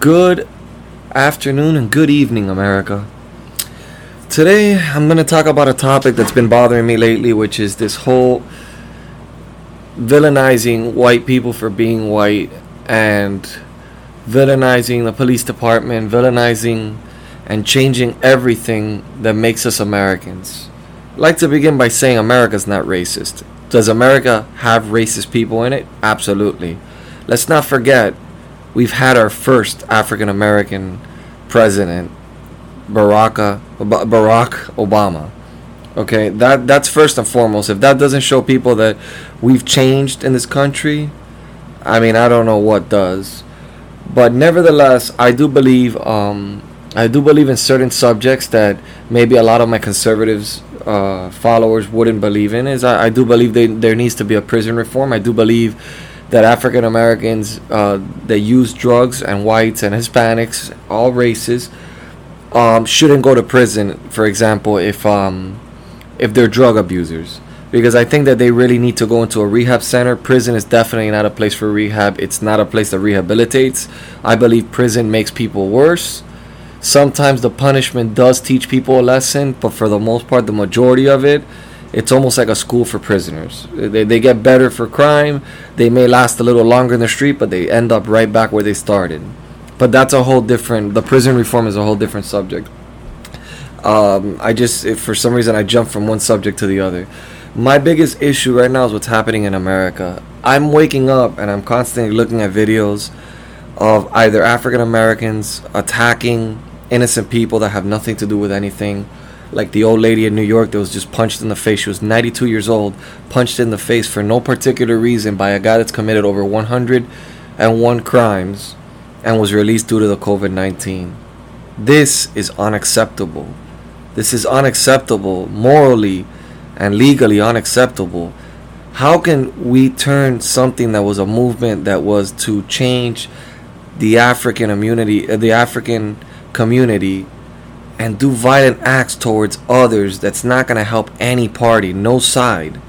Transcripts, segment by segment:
good afternoon, and good evening, America. Today, I'm going to talk about a topic that's been bothering me lately, which is this whole villainizing white people for being white and villainizing the police department, villainizing and changing everything that makes us Americans. I'd like to begin by saying America's not racist. Does America have racist people in it? Absolutely. Let's not forget, we've had our first African American president, Barack, Barack Obama. Okay, that that's first and foremost. If that doesn't show people that we've changed in this country, I mean, I don't know what does. But nevertheless, I do believe um, I do believe in certain subjects that maybe a lot of my conservatives uh, followers wouldn't believe in. Is I, I do believe they, there needs to be a prison reform. I do believe that African Americans uh, that use drugs and whites and Hispanics, all races, um, shouldn't go to prison. For example, if um, if they're drug abusers, because I think that they really need to go into a rehab center. Prison is definitely not a place for rehab. It's not a place that rehabilitates. I believe prison makes people worse. Sometimes the punishment does teach people a lesson, but for the most part, the majority of it, it's almost like a school for prisoners. They, they get better for crime. They may last a little longer in the street, but they end up right back where they started. But that's a whole different. The prison reform is a whole different subject. Um, I just, for some reason, I jump from one subject to the other. My biggest issue right now is what's happening in America. I'm waking up and I'm constantly looking at videos of either African Americans attacking innocent people that have nothing to do with anything. Like the old lady in New York that was just punched in the face. She was 92 years old, punched in the face for no particular reason by a guy that's committed over 101 crimes and was released due to the COVID 19. This is unacceptable. This is unacceptable, morally and legally unacceptable. How can we turn something that was a movement that was to change the African community, uh, the African community, and do violent acts towards others that's not going to help any party, no side?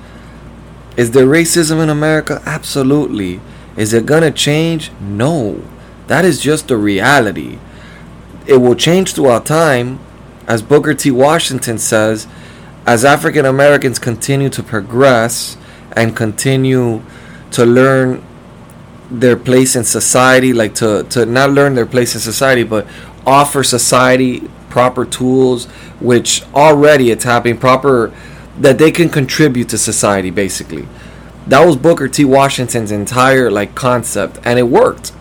Is there racism in America? Absolutely. Is it going to change? No. That is just the reality. It will change throughout time. As Booker T. Washington says, as African Americans continue to progress and continue to learn their place in society, like to, to not learn their place in society, but offer society proper tools, which already it's happening, proper that they can contribute to society basically. That was Booker T. Washington's entire like concept, and it worked.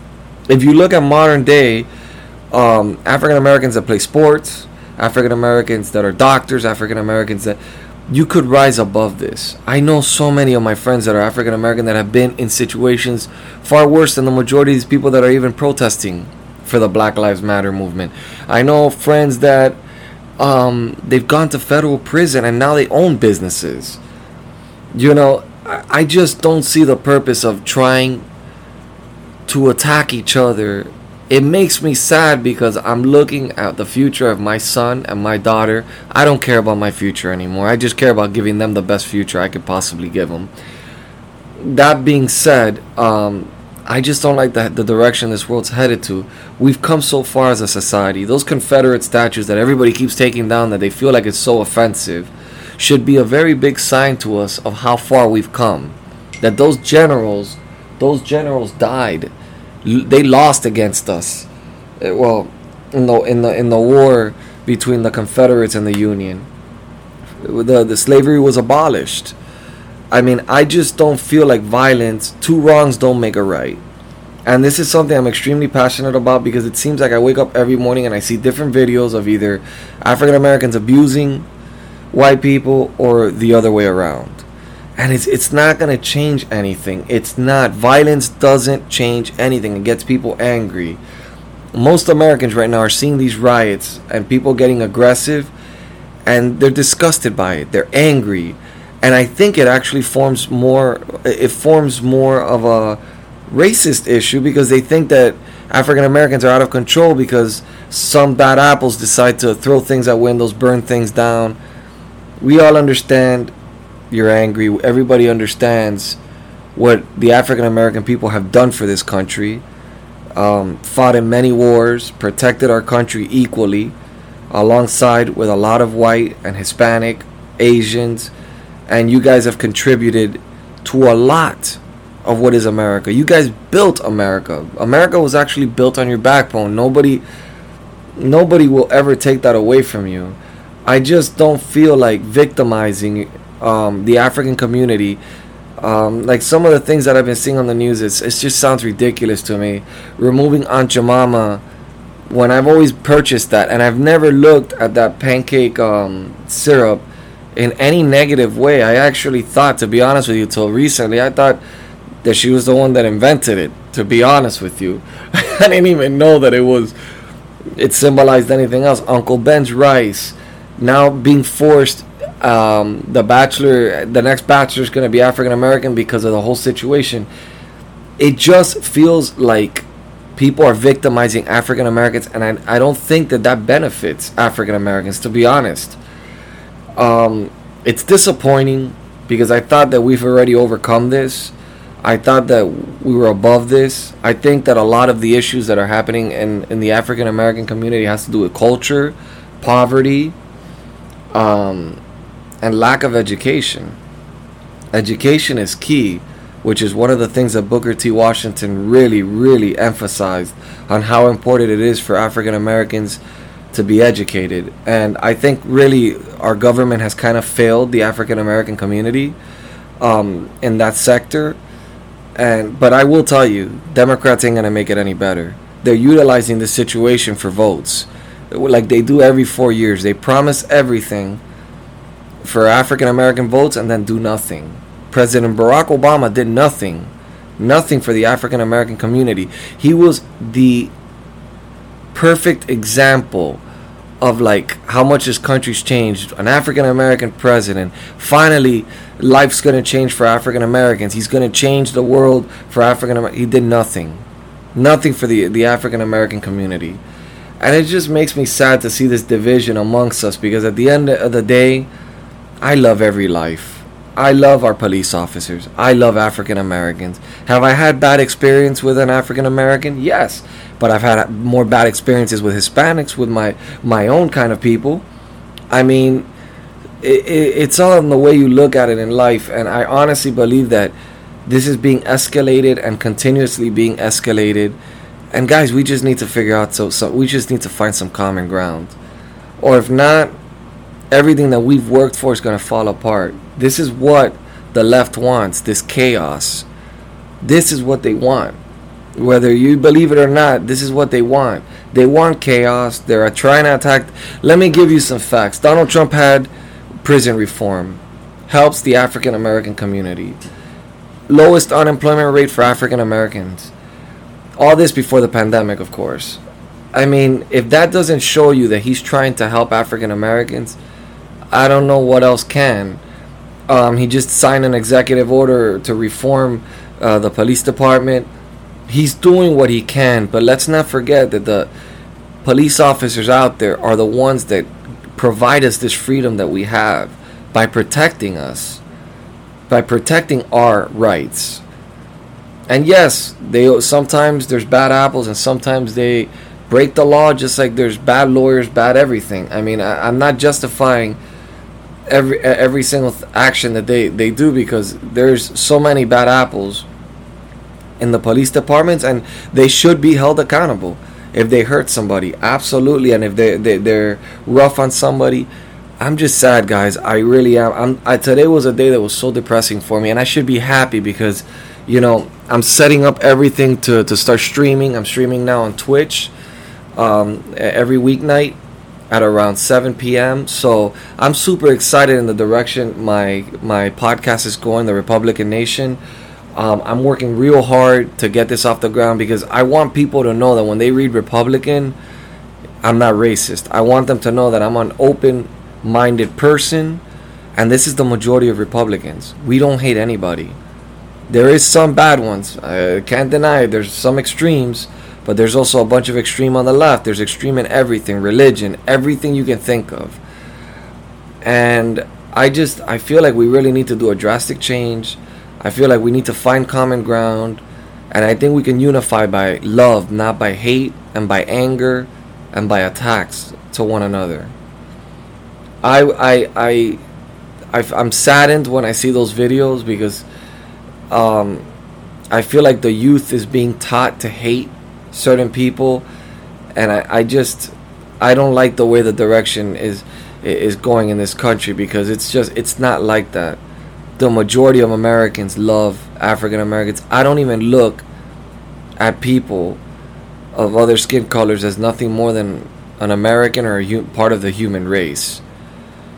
If you look at modern day um, African Americans that play sports, African Americans that are doctors, African Americans that you could rise above this. I know so many of my friends that are African American that have been in situations far worse than the majority of these people that are even protesting for the Black Lives Matter movement. I know friends that um, they've gone to federal prison and now they own businesses. You know, I just don't see the purpose of trying to attack each other. It makes me sad because I'm looking at the future of my son and my daughter. I don't care about my future anymore. I just care about giving them the best future I could possibly give them. That being said, um, I just don't like the, the direction this world's headed to. We've come so far as a society. Those Confederate statues that everybody keeps taking down that they feel like it's so offensive should be a very big sign to us of how far we've come. That those generals, those generals died. L- They lost against us. Uh, Well, in the in the in the war between the Confederates and the Union, the the slavery was abolished. I mean, I just don't feel like violence. Two wrongs don't make a right. And this is something I'm extremely passionate about because it seems like I wake up every morning and I see different videos of either African Americans abusing white people or the other way around. And it's it's not going to change anything. It's not violence doesn't change anything. It gets people angry. most Americans right now are seeing these riots and people getting aggressive and they're disgusted by it. They're angry. And I think it actually forms more it forms more of a racist issue because they think that African Americans are out of control because some bad apples decide to throw things at windows, burn things down. We all understand you're angry. Everybody understands what the African American people have done for this country. Um, fought in many wars, protected our country equally, alongside with a lot of white and Hispanic, Asians, and you guys have contributed to a lot of what is America. You guys built America. America was actually built on your backbone. Nobody nobody will ever take that away from you. I just don't feel like victimizing um, the African community. Um, like some of the things that I've been seeing on the news, it's, it just sounds ridiculous to me. Removing Aunt Jemima when I've always purchased that, and I've never looked at that pancake um, syrup in any negative way. I actually thought, to be honest with you, till recently, I thought that she was the one that invented it. To be honest with you, I didn't even know that it was. It symbolized anything else. Uncle Ben's rice, now being forced. Um, the bachelor, the next bachelor is going to be African American because of the whole situation. It just feels like people are victimizing African Americans, and I, I don't think that that benefits African Americans. To be honest, um, it's disappointing because I thought that we've already overcome this I thought that we were above this. I think that a lot of the issues that are happening in, in the African American community has to do with culture, poverty, um, and lack of education. Education is key, which is one of the things that Booker T. Washington really, really emphasized on how important it is for African Americans to be educated. And I think really our government has kind of failed the African American community um, in that sector and but I will tell you, Democrats ain't gonna make it any better. They're utilizing the situation for votes, like they do every four years. They promise everything for African American votes and then do nothing. President Barack Obama did nothing, nothing for the African American community. He was the perfect example of like how much this country's changed. An African American president. Finally, life's gonna change for African Americans. He's gonna change the world for African Americans. He did nothing, nothing for the the African American community, and it just makes me sad to see this division amongst us. Because at the end of the day, I love every life. I love our police officers. I love African Americans. Have I had bad experience with an African American? Yes but I've had more bad experiences with Hispanics, with my my own kind of people. I mean, it, it, it's all in the way you look at it in life, and I honestly believe that this is being escalated and continuously being escalated. And guys, we just need to figure out so so we just need to find some common ground, or if not, everything that we've worked for is going to fall apart. This is what the left wants. This chaos. This is what they want whether you believe it or not, this is what they want. They want chaos. They're trying to attack. Let me give you some facts. Donald Trump had prison reform, helps the African American community, lowest unemployment rate for African Americans. All this before the pandemic, of course. I mean, if that doesn't show you that he's trying to help African Americans, I don't know what else can. Um, he just signed an executive order to reform uh, the police department he's doing what he can, but let's not forget that the police officers out there are the ones that provide us this freedom that we have by protecting us, by protecting our rights. And yes, they sometimes there's bad apples, and sometimes they break the law. Just like there's bad lawyers, bad everything. I mean, I, am not justifying every every single action that they they do because there's so many bad apples in the police departments and they should be held accountable. If they hurt somebody absolutely. And if they, they they're rough on somebody i'm just sad guys. I really am. I'm I, today was a day that was so depressing for me and i should be happy because you know i'm setting up everything to to start streaming. I'm streaming now on twitch um, every weeknight at around 7 p.m. So I'm super excited in the direction my my podcast is going, the Republican Nation. Um, I'm working real hard to get this off the ground because I want people to know that when they read Republican, I'm not racist. I want them to know that I'm an open minded person, and this is the majority of Republicans. We don't hate anybody. There is some bad ones. I can't deny it. There's some extremes, but there's also a bunch of extreme on the left. There's extreme in everything, religion, everything you can think of. And I just I feel like we really need to do a drastic change. I feel like we need to find common ground, and I think we can unify by love, not by hate and by anger and by attacks to one another. I I I i am saddened when I see those videos because um, I feel like the youth is being taught to hate certain people, and I, I just I don't like the way the direction is is going in this country because it's just it's not like that. The majority of Americans love African Americans. I don't even look at people of other skin colors as nothing more than an American or a hu- part of the human race.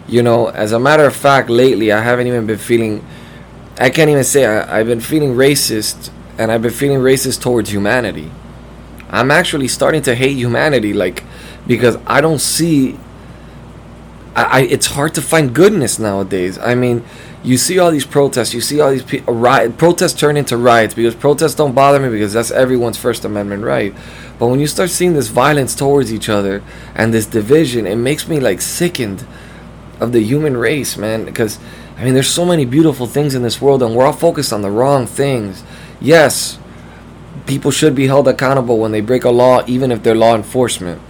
You know, as a matter of fact, lately I haven't even been feeling. I can't even say I, I've been feeling racist, and I've been feeling racist towards humanity. I'm actually starting to hate humanity, like because I don't see I, I, it's hard to find goodness nowadays. I mean, you see all these protests, you see all these pe- riot protests turn into riots because protests don't bother me because that's everyone's First Amendment right. But when you start seeing this violence towards each other and this division, it makes me like sickened of the human race, man. Because I mean, there's so many beautiful things in this world, and we're all focused on the wrong things. Yes, people should be held accountable when they break a law, even if they're law enforcement.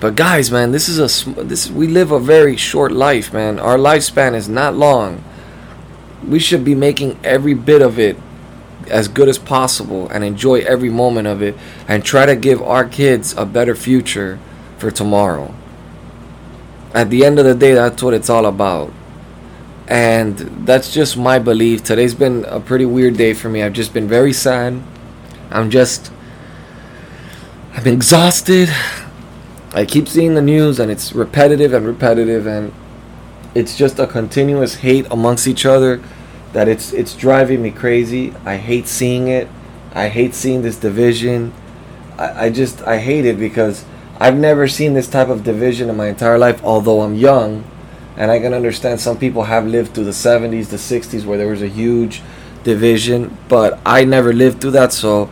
But guys, man, this is a this we live a very short life, man. Our lifespan is not long. We should be making every bit of it as good as possible and enjoy every moment of it and try to give our kids a better future for tomorrow. At the end of the day, that's what it's all about. And that's just my belief. Today's been a pretty weird day for me. I've just been very sad. I'm just I've been exhausted. I keep seeing the news and it's repetitive and repetitive and it's just a continuous hate amongst each other that it's it's driving me crazy. I hate seeing it. I hate seeing this division. I, I just I hate it because I've never seen this type of division in my entire life, although I'm young and I can understand some people have lived through the 70s, the 60s where there was a huge division, but I never lived through that so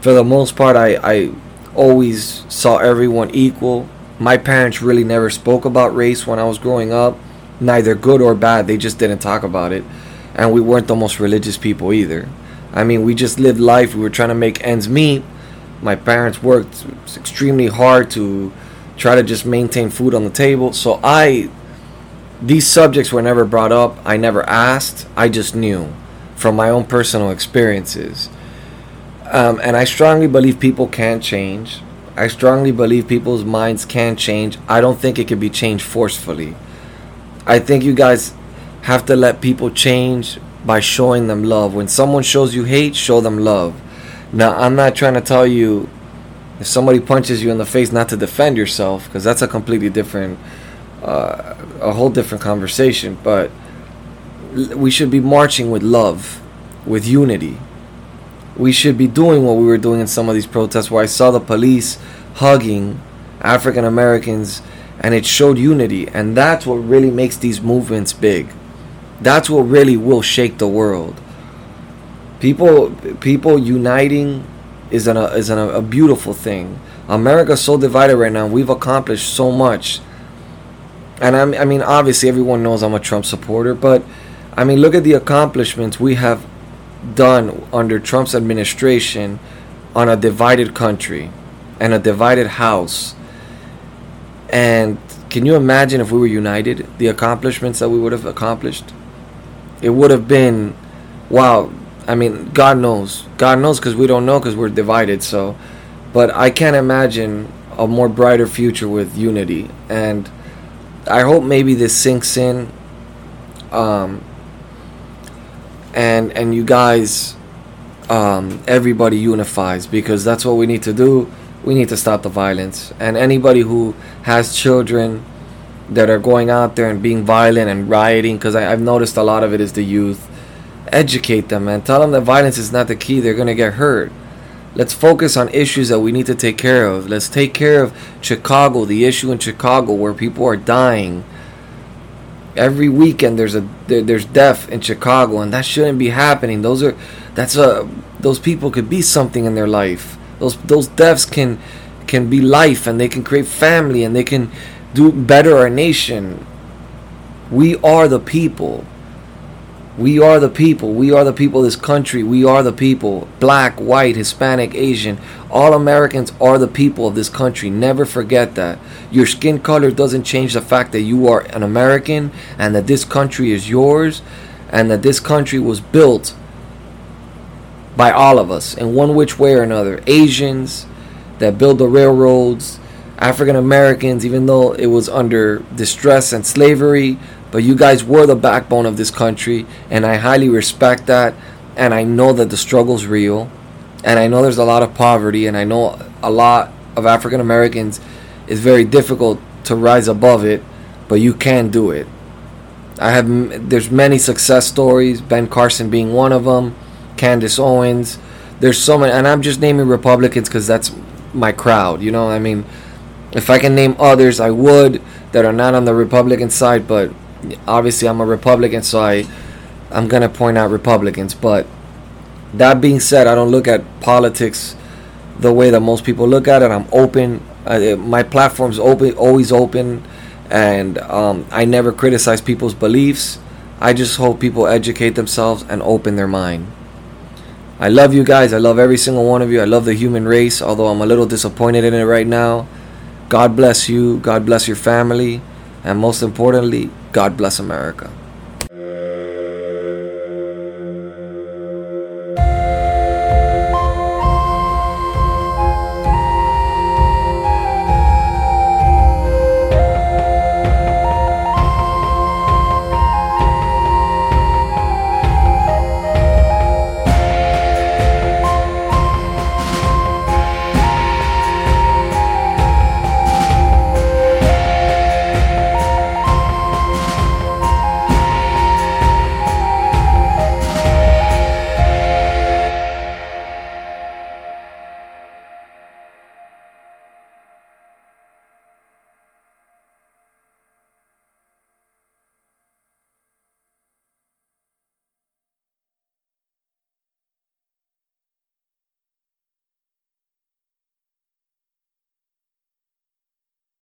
for the most part I, I always saw everyone equal. My parents really never spoke about race when I was growing up, neither good or bad. They just didn't talk about it. And we weren't the most religious people either. I mean, we just lived life. We were trying to make ends meet. My parents worked extremely hard to try to just maintain food on the table. So I, these subjects were never brought up. I never asked. I just knew from my own personal experiences. Um, and I strongly believe people can change. I strongly believe people's minds can change. I don't think it can be changed forcefully. I think you guys have to let people change by showing them love. When someone shows you hate, show them love. Now, I'm not trying to tell you if somebody punches you in the face not to defend yourself, because that's a completely different, uh, a whole different conversation. But we should be marching with love, with unity we should be doing what we were doing in some of these protests where I saw the police hugging African Americans and it showed unity and that's what really makes these movements big. That's what really will shake the world. People people uniting is an, is an, a beautiful thing. America's so divided right now. We've accomplished so much. And I'm, I mean obviously everyone knows I'm a Trump supporter, but I mean look at the accomplishments we have done under Trump's administration on a divided country and a divided house. And can you imagine if we were united, the accomplishments that we would have accomplished? It would have been, wow. I mean, God knows. God knows because we don't know because we're divided. So, but I can't imagine a more brighter future with unity. And I hope maybe this sinks in. Um, and and you guys um, everybody unifies because that's what we need to do we need to stop the violence and anybody who has children that are going out there and being violent and rioting because i've noticed a lot of it is the youth Educate them, man. Tell them that violence is not the key. They're gonna get hurt. Let's focus on issues that we need to take care of. Let's take care of Chicago, the issue in Chicago where people are dying. Every weekend there's a there, there's death in Chicago, and that shouldn't be happening. Those are that's a those people could be something in their life. Those those deaths can can be life, and they can create family, and they can do better our nation. We are the people. We are the people. We are the people of this country. We are the people. Black, white, Hispanic, Asian. All Americans are the people of this country. Never forget that. Your skin color doesn't change the fact that you are an American and that this country is yours and that this country was built by all of us in one which way or another. Asians that build the railroads, African Americans, even though it was under distress and slavery, but you guys were the backbone of this country, and I highly respect that. And I know that the struggle's real, and I know there's a lot of poverty, and I know a lot of African Americans is very difficult to rise above it, but you can do it. I have there's many success stories, Ben Carson being one of them, Candace Owens. There's so many, and I'm just naming Republicans because that's my crowd. You know, I mean, if I can name others, I would that are not on the Republican side, but obviously I'm a Republican, so I I'm gonna point out Republicans. But that being said, I don't look at politics the way that most people look at it. I'm open. Uh, my platform's open, always open, and um, I never criticize people's beliefs. I just hope people educate themselves and open their mind. I love you guys. I love every single one of you. I love the human race, although I'm a little disappointed in it right now. God bless you. God bless your family. And most importantly, God bless America.